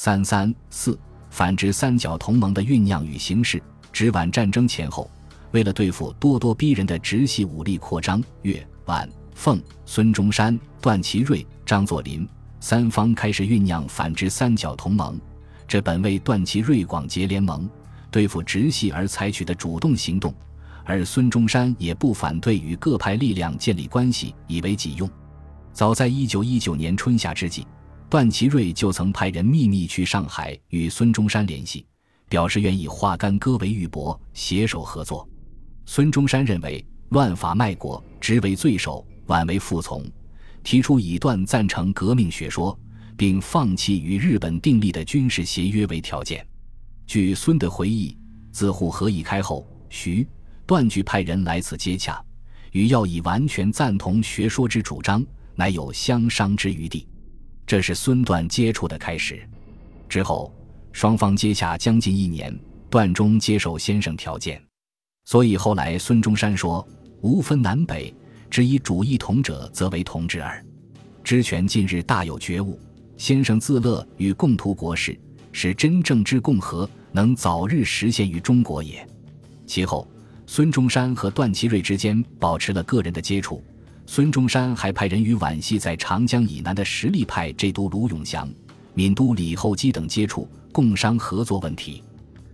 三三四反直三角同盟的酝酿与形式。直皖战争前后，为了对付咄咄逼人的直系武力扩张，粤、皖、奉、孙中山、段祺瑞、张作霖三方开始酝酿反直三角同盟。这本为段祺瑞广结联盟对付直系而采取的主动行动，而孙中山也不反对与各派力量建立关系，以为己用。早在一九一九年春夏之际。段祺瑞就曾派人秘密去上海与孙中山联系，表示愿意化干戈为玉帛，携手合作。孙中山认为乱法卖国，直为罪首，晚为服从，提出以段赞成革命学说，并放弃与日本订立的军事协约为条件。据孙的回忆，自沪合议开后，徐段据派人来此接洽，与要以完全赞同学说之主张，乃有相商之余地。这是孙段接触的开始，之后双方接洽将近一年，段中接受先生条件，所以后来孙中山说：“无分南北，只以主义同者，则为同之耳。”知权近日大有觉悟，先生自乐与共图国事，使真正之共和能早日实现于中国也。其后，孙中山和段祺瑞之间保持了个人的接触。孙中山还派人与皖系在长江以南的实力派浙都卢永祥、闽都李厚基等接触，共商合作问题。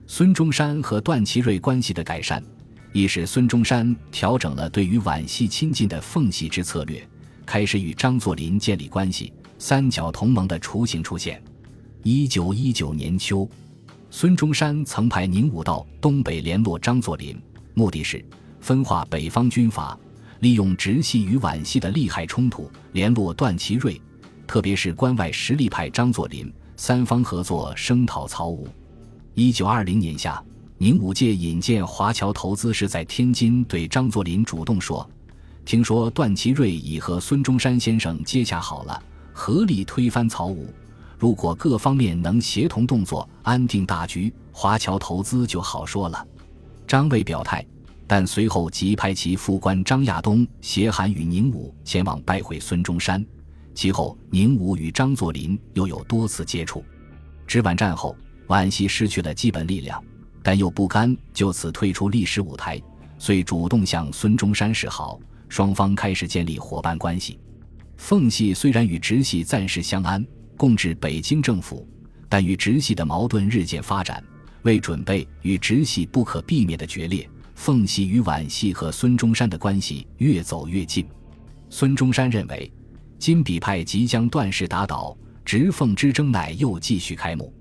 孙中山和段祺瑞关系的改善，亦使孙中山调整了对于皖系亲近的奉系之策略，开始与张作霖建立关系。三角同盟的雏形出现。一九一九年秋，孙中山曾派宁武到东北联络张作霖，目的是分化北方军阀。利用直系与皖系的利害冲突，联络段祺瑞，特别是关外实力派张作霖，三方合作声讨曹吴。一九二零年夏，宁武界引荐华侨投资是，在天津对张作霖主动说：“听说段祺瑞已和孙中山先生接洽好了，合力推翻曹吴。如果各方面能协同动作，安定大局，华侨投资就好说了。”张卫表态。但随后即派其副官张亚东携函与宁武前往拜会孙中山。其后，宁武与张作霖又有多次接触。直皖战后，皖系失去了基本力量，但又不甘就此退出历史舞台，遂主动向孙中山示好，双方开始建立伙伴关系。奉系虽然与直系暂时相安，共治北京政府，但与直系的矛盾日渐发展，为准备与直系不可避免的决裂。奉系与皖系和孙中山的关系越走越近。孙中山认为，金笔派即将断势打倒，直奉之争乃又继续开幕。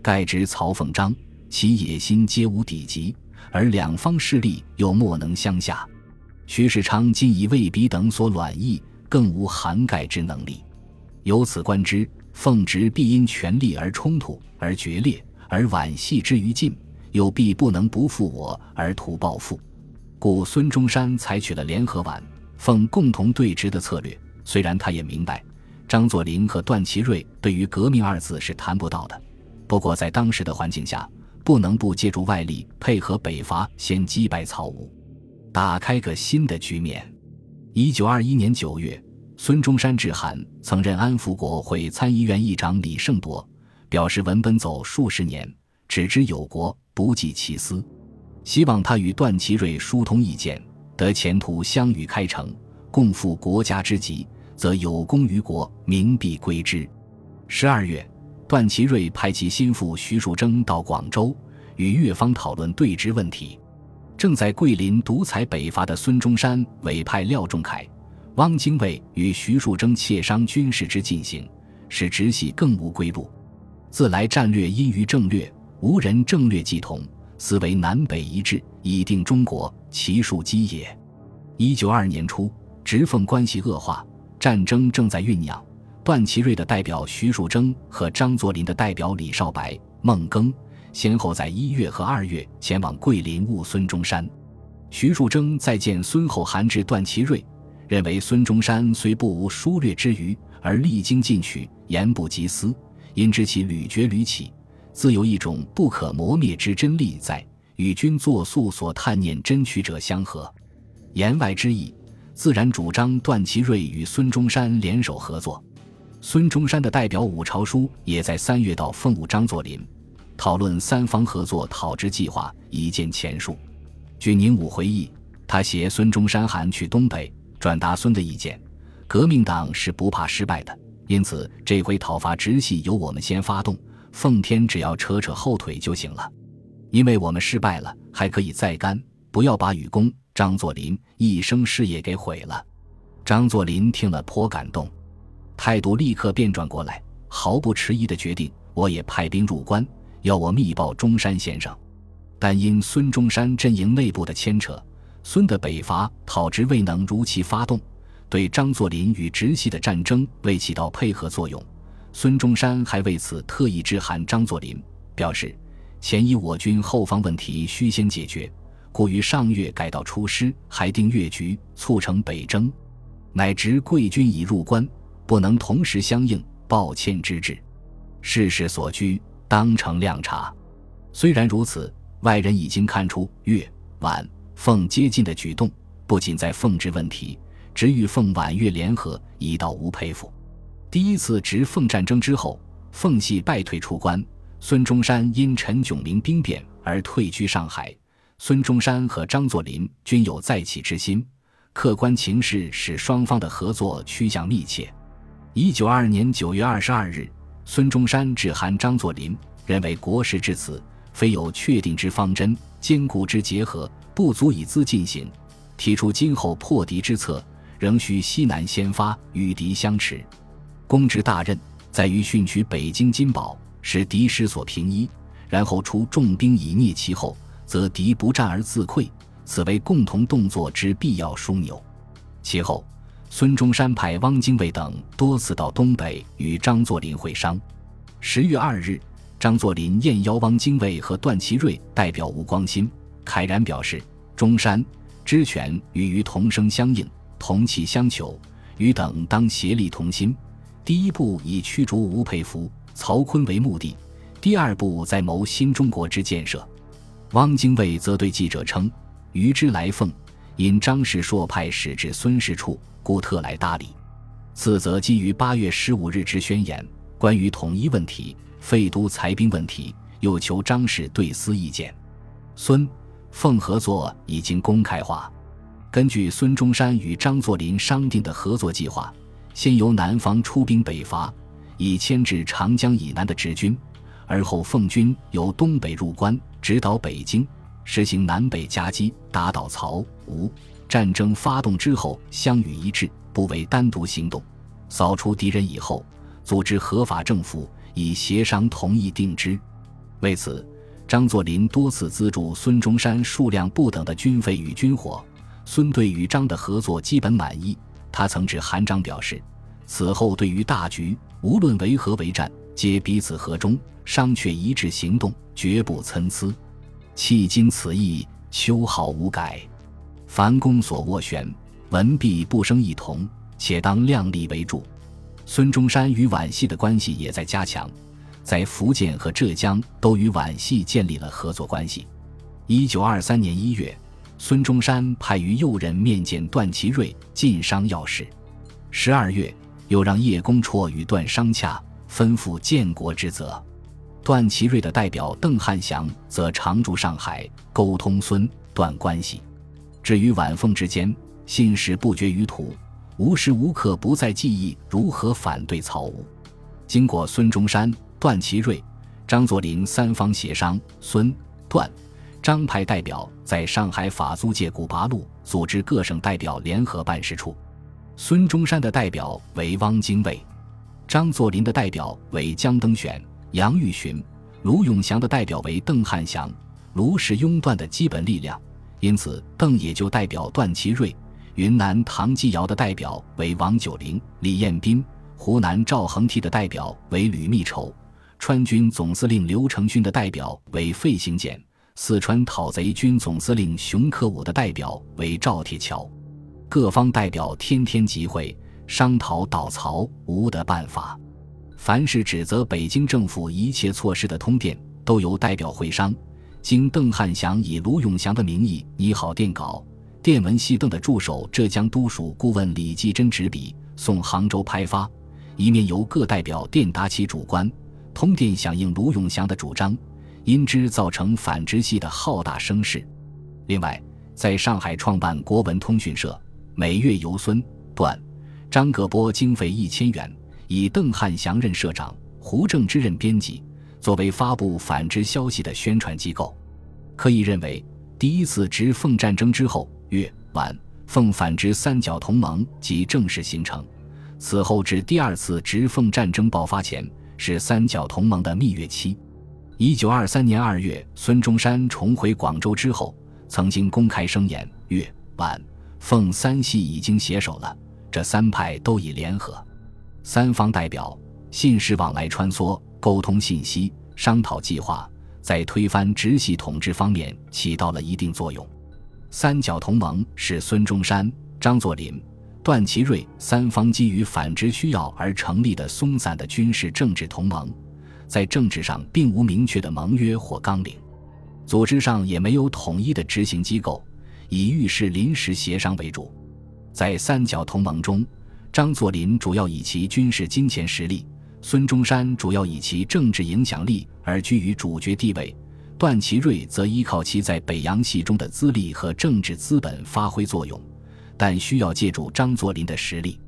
盖执曹凤章其野心皆无底级，而两方势力又莫能相下。徐世昌今已为彼等所卵意，更无涵盖之能力。由此观之，奉直必因权力而冲突而决裂，而皖系之于尽。又必不能不负我而图报复，故孙中山采取了联合皖奉共同对峙的策略。虽然他也明白张作霖和段祺瑞对于革命二字是谈不到的，不过在当时的环境下，不能不借助外力配合北伐，先击败曹吴，打开个新的局面。一九二一年九月，孙中山致函曾任安福国会参议院议长李胜铎，表示文本走数十年，只知有国。不计其私，希望他与段祺瑞疏通意见，得前途相与开诚，共赴国家之急，则有功于国，名必归之。十二月，段祺瑞派其心腹徐树铮到广州，与越方讨论对峙问题。正在桂林独裁北伐的孙中山委派廖仲恺、汪精卫与徐树铮协商军事之进行，使直系更无归路。自来战略因于政略。无人政略既同，思为南北一致，以定中国，其数基也。一九二年初，直奉关系恶化，战争正在酝酿。段祺瑞的代表徐树铮和张作霖的代表李少白、孟庚，先后在一月和二月前往桂林晤孙中山。徐树铮在见孙后函致段祺瑞，认为孙中山虽不无疏略之余，而励精进取，言不及私，因知其屡决屡起。自有一种不可磨灭之真力在，与君作素所探念真取者相合。言外之意，自然主张段祺瑞与孙中山联手合作。孙中山的代表武朝书也在三月到奉武张作霖，讨论三方合作讨之计划，一见前述。据宁武回忆，他携孙中山函去东北，转达孙的意见：革命党是不怕失败的，因此这回讨伐直系由我们先发动，奉天只要扯扯后腿就行了。因为我们失败了，还可以再干，不要把禹公、张作霖一生事业给毁了。张作霖听了颇感动，态度立刻变转过来，毫不迟疑的决定：我也派兵入关。要我密报中山先生，但因孙中山阵营内部的牵扯，孙的北伐讨之未能如期发动，对张作霖与直系的战争未起到配合作用。孙中山还为此特意致函张作霖，表示前以我军后方问题须先解决，故于上月改道出师，还定越局，促成北征。乃知贵军已入关，不能同时相应，抱歉之至。事事所居。当成亮察。虽然如此，外人已经看出粤皖奉接近的举动，不仅在奉之问题，直与奉皖粤联合，已到无佩服。第一次直奉战争之后，奉系败退出关，孙中山因陈炯明兵变而退居上海。孙中山和张作霖均有再起之心，客观情势使双方的合作趋向密切。一九二二年九月二十二日。孙中山致函张作霖，认为国事至此，非有确定之方针、坚固之结合，不足以资进行。提出今后破敌之策，仍需西南先发，与敌相持。公之大任，在于训取北京金宝，使敌失所平一，然后出重兵以逆其后，则敌不战而自溃，此为共同动作之必要枢纽。其后。孙中山派汪精卫等多次到东北与张作霖会商。十月二日，张作霖宴邀汪精卫和段祺瑞代表吴光新，慨然表示：“中山知权与于同声相应，同气相求，与等当协力同心。第一步以驱逐吴佩孚、曹锟为目的，第二步在谋新中国之建设。”汪精卫则对记者称：“于之来奉，因张氏硕派使至孙氏处。”故特来搭理。次则基于八月十五日之宣言，关于统一问题、废都裁兵问题，又求张氏对私意见。孙奉合作已经公开化。根据孙中山与张作霖商定的合作计划，先由南方出兵北伐，以牵制长江以南的直军；而后奉军由东北入关，直捣北京，实行南北夹击，打倒曹吴。战争发动之后，相与一致，不为单独行动。扫除敌人以后，组织合法政府，以协商同意定之。为此，张作霖多次资助孙中山数量不等的军费与军火。孙对与张的合作基本满意。他曾致韩章表示：“此后对于大局，无论为何为战，皆彼此和衷，商榷一致行动，绝不参差。迄今此意，秋毫无改。”凡公所斡旋，文必不生异同，且当量力为主。孙中山与皖系的关系也在加强，在福建和浙江都与皖系建立了合作关系。一九二三年一月，孙中山派于右任面见段祺瑞，进商要事。十二月，又让叶公绰与段商洽，吩咐建国之责。段祺瑞的代表邓汉祥则常驻上海，沟通孙段关系。至于晚凤之间，信使不绝于途，无时无刻不在记忆如何反对曹吴。经过孙中山、段祺瑞、张作霖三方协商，孙、段、张派代表在上海法租界古八路组织各省代表联合办事处。孙中山的代表为汪精卫，张作霖的代表为江登选、杨玉询，卢永祥的代表为邓汉祥。卢是拥段的基本力量。因此，邓也就代表段祺瑞；云南唐继尧的代表为王九龄、李彦斌；湖南赵恒惕的代表为吕密筹；川军总司令刘成勋的代表为费行俭；四川讨贼军总司令熊克武的代表为赵铁桥。各方代表天天集会商讨倒曹吴的办法，凡是指责北京政府一切措施的通电，都由代表会商。经邓汉祥以卢永祥的名义拟好电稿，电文系邓的助手浙江督署顾问李继珍执笔，送杭州拍发，一面由各代表电达其主观，通电响应卢永祥的主张，因之造成反直系的浩大声势。另外，在上海创办国文通讯社，每月由孙、段、张各拨经费一千元，以邓汉祥任社长，胡正之任编辑，作为发布反直消息的宣传机构。可以认为，第一次直奉战争之后，粤、皖、奉反直三角同盟即正式形成。此后至第二次直奉战争爆发前，是三角同盟的蜜月期。一九二三年二月，孙中山重回广州之后，曾经公开声言：粤、皖、奉三系已经携手了，这三派都已联合。三方代表信使往来穿梭，沟通信息，商讨计划，在推翻直系统治方面起到了一定作用。三角同盟是孙中山、张作霖。段祺瑞三方基于反直需要而成立的松散的军事政治同盟，在政治上并无明确的盟约或纲领，组织上也没有统一的执行机构，以遇事临时协商为主。在三角同盟中，张作霖主要以其军事金钱实力，孙中山主要以其政治影响力而居于主角地位，段祺瑞则依靠其在北洋系中的资历和政治资本发挥作用。但需要借助张作霖的实力。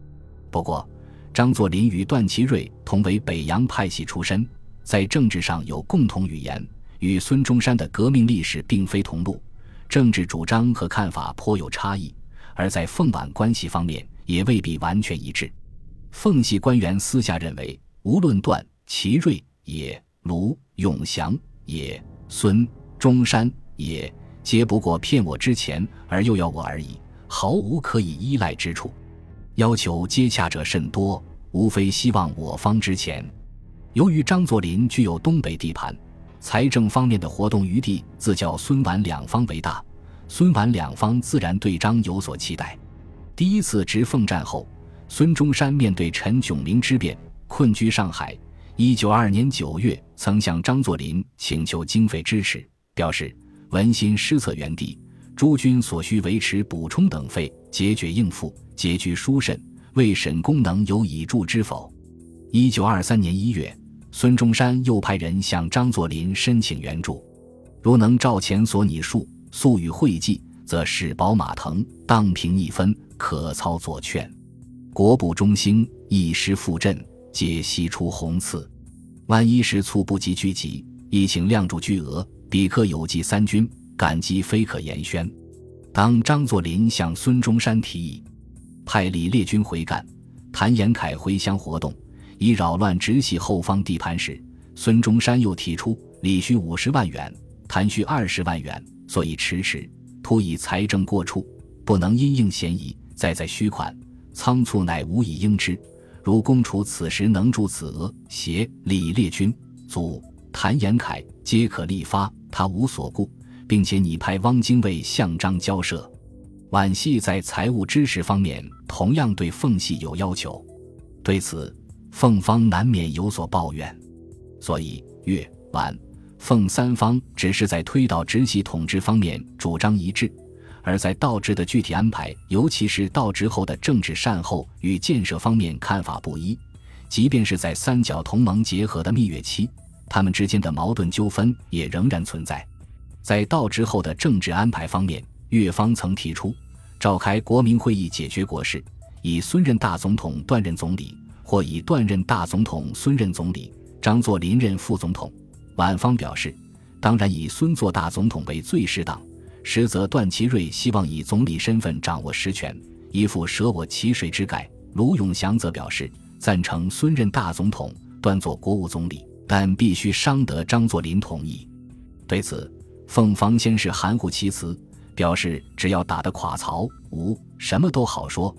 不过，张作霖与段祺瑞同为北洋派系出身，在政治上有共同语言，与孙中山的革命历史并非同路，政治主张和看法颇有差异。而在奉皖关系方面，也未必完全一致。奉系官员私下认为，无论段祺瑞也、卢永祥也、孙中山也，皆不过骗我之前，而又要我而已。毫无可以依赖之处，要求接洽者甚多，无非希望我方之前。由于张作霖具有东北地盘，财政方面的活动余地自较孙皖两方为大，孙皖两方自然对张有所期待。第一次直奉战后，孙中山面对陈炯明之变，困居上海。一九二二年九月，曾向张作霖请求经费支持，表示文心失策原地。诸军所需维持补充等费，节决应付，拮据殊甚。未审功能有以助之否？一九二三年一月，孙中山又派人向张作霖申请援助，如能照前所拟述，速予会稽，则使宝马腾荡平一分，可操作劝。国部中兴，一时复振，皆悉出红赐。万一时猝不及聚集，亦请亮助巨额，彼可有计三军。感激非可言宣。当张作霖向孙中山提议派李烈军回赣、谭延闿回乡活动，以扰乱直系后方地盘时，孙中山又提出李需五十万元，谭需二十万元，所以迟迟，突以财政过处，不能因应嫌疑，再在虚款，仓促乃无以应之。如公处此时能助此额，携李烈军、祖谭延闿皆可立发，他无所顾。并且拟派汪精卫向张交涉，皖系在财务支持方面同样对奉系有要求，对此奉方难免有所抱怨，所以粤皖奉三方只是在推倒直系统治方面主张一致，而在道治的具体安排，尤其是道治后的政治善后与建设方面看法不一。即便是在三角同盟结合的蜜月期，他们之间的矛盾纠纷也仍然存在。在倒职后的政治安排方面，越方曾提出召开国民会议解决国事，以孙任大总统，段任总理，或以段任大总统，孙任总理，张作霖任副总统。皖方表示，当然以孙做大总统为最适当。实则段祺瑞希望以总理身份掌握实权，一副舍我其谁之概。卢永祥则表示赞成孙任大总统，段做国务总理，但必须商得张作霖同意。对此。凤方先是含糊其辞，表示只要打得垮曹吴，什么都好说；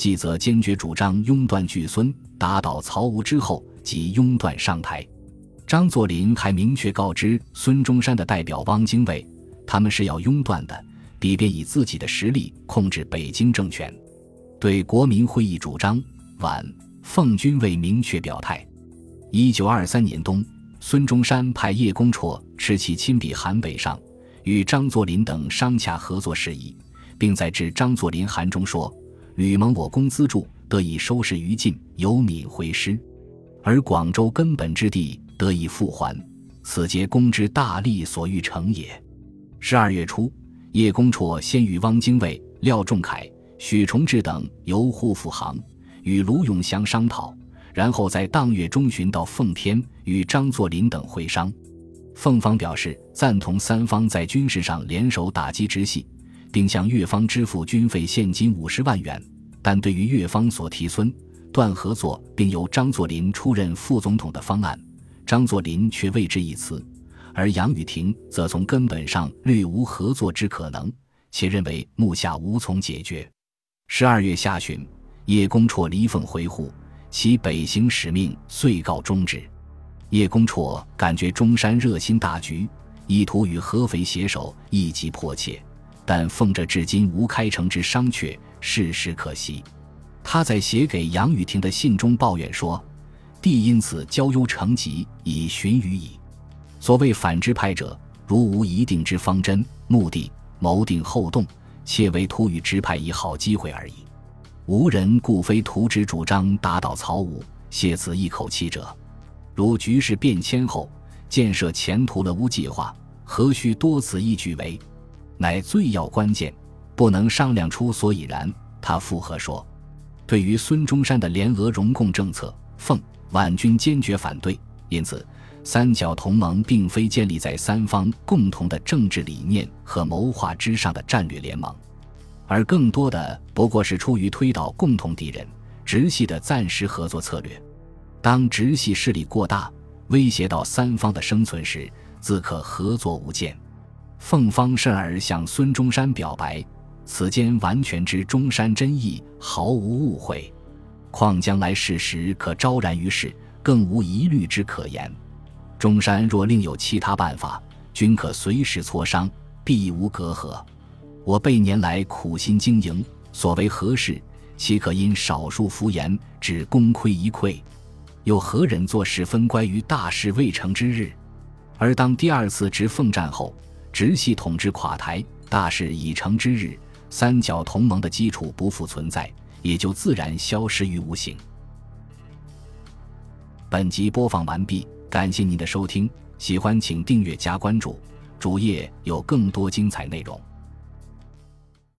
继则坚决主张拥断拒孙，打倒曹吴之后即拥断上台。张作霖还明确告知孙中山的代表汪精卫，他们是要拥断的，以便以自己的实力控制北京政权。对国民会议主张，皖奉军未明确表态。一九二三年冬。孙中山派叶公绰持其亲笔函北上，与张作霖等商洽合作事宜，并在致张作霖函中说：“吕蒙我公资助，得以收拾于尽，有闽回师，而广州根本之地得以复还，此皆公之大力所欲成也。十二月初，叶公绰先与汪精卫、廖仲恺、许崇智等由沪赴杭，与卢永祥商讨，然后在当月中旬到奉天，与张作霖等会商。奉方表示赞同三方在军事上联手打击直系，并向越方支付军费现金五十万元。但对于越方所提孙段合作，并由张作霖出任副总统的方案，张作霖却未置一词。而杨宇霆则从根本上略无合作之可能，且认为目下无从解决。十二月下旬，叶公绰离奉回沪，其北行使命遂告终止。叶公绰感觉中山热心大局，意图与合肥携手，一击迫切。但奉着至今无开城之商榷，事实可惜。他在写给杨雨婷的信中抱怨说：“帝因此交忧成疾，以寻于矣。所谓反之派者，如无一定之方针、目的，谋定后动，切为突与直派一好机会而已。无人故非图之主张打倒曹武，泄此一口气者。如局势变迁后，建设前途了无计划，何须多此一举为？”乃最要关键，不能商量出所以然。他附和说：“对于孙中山的联俄容共政策，奉皖军坚决反对。因此，三角同盟并非建立在三方共同的政治理念和谋划之上的战略联盟，而更多的不过是出于推倒共同敌人直系的暂时合作策略。当直系势力过大，威胁到三方的生存时，自可合作无间。”凤方甚而向孙中山表白，此间完全知中山真意，毫无误会。况将来事实可昭然于世，更无疑虑之可言。中山若另有其他办法，均可随时磋商，必无隔阂。我备年来苦心经营，所为何事，岂可因少数浮言，只功亏一篑？有何人做事分乖于大事未成之日？而当第二次直奉战后。直系统治垮台，大势已成之日，三角同盟的基础不复存在，也就自然消失于无形。本集播放完毕，感谢您的收听，喜欢请订阅加关注，主页有更多精彩内容。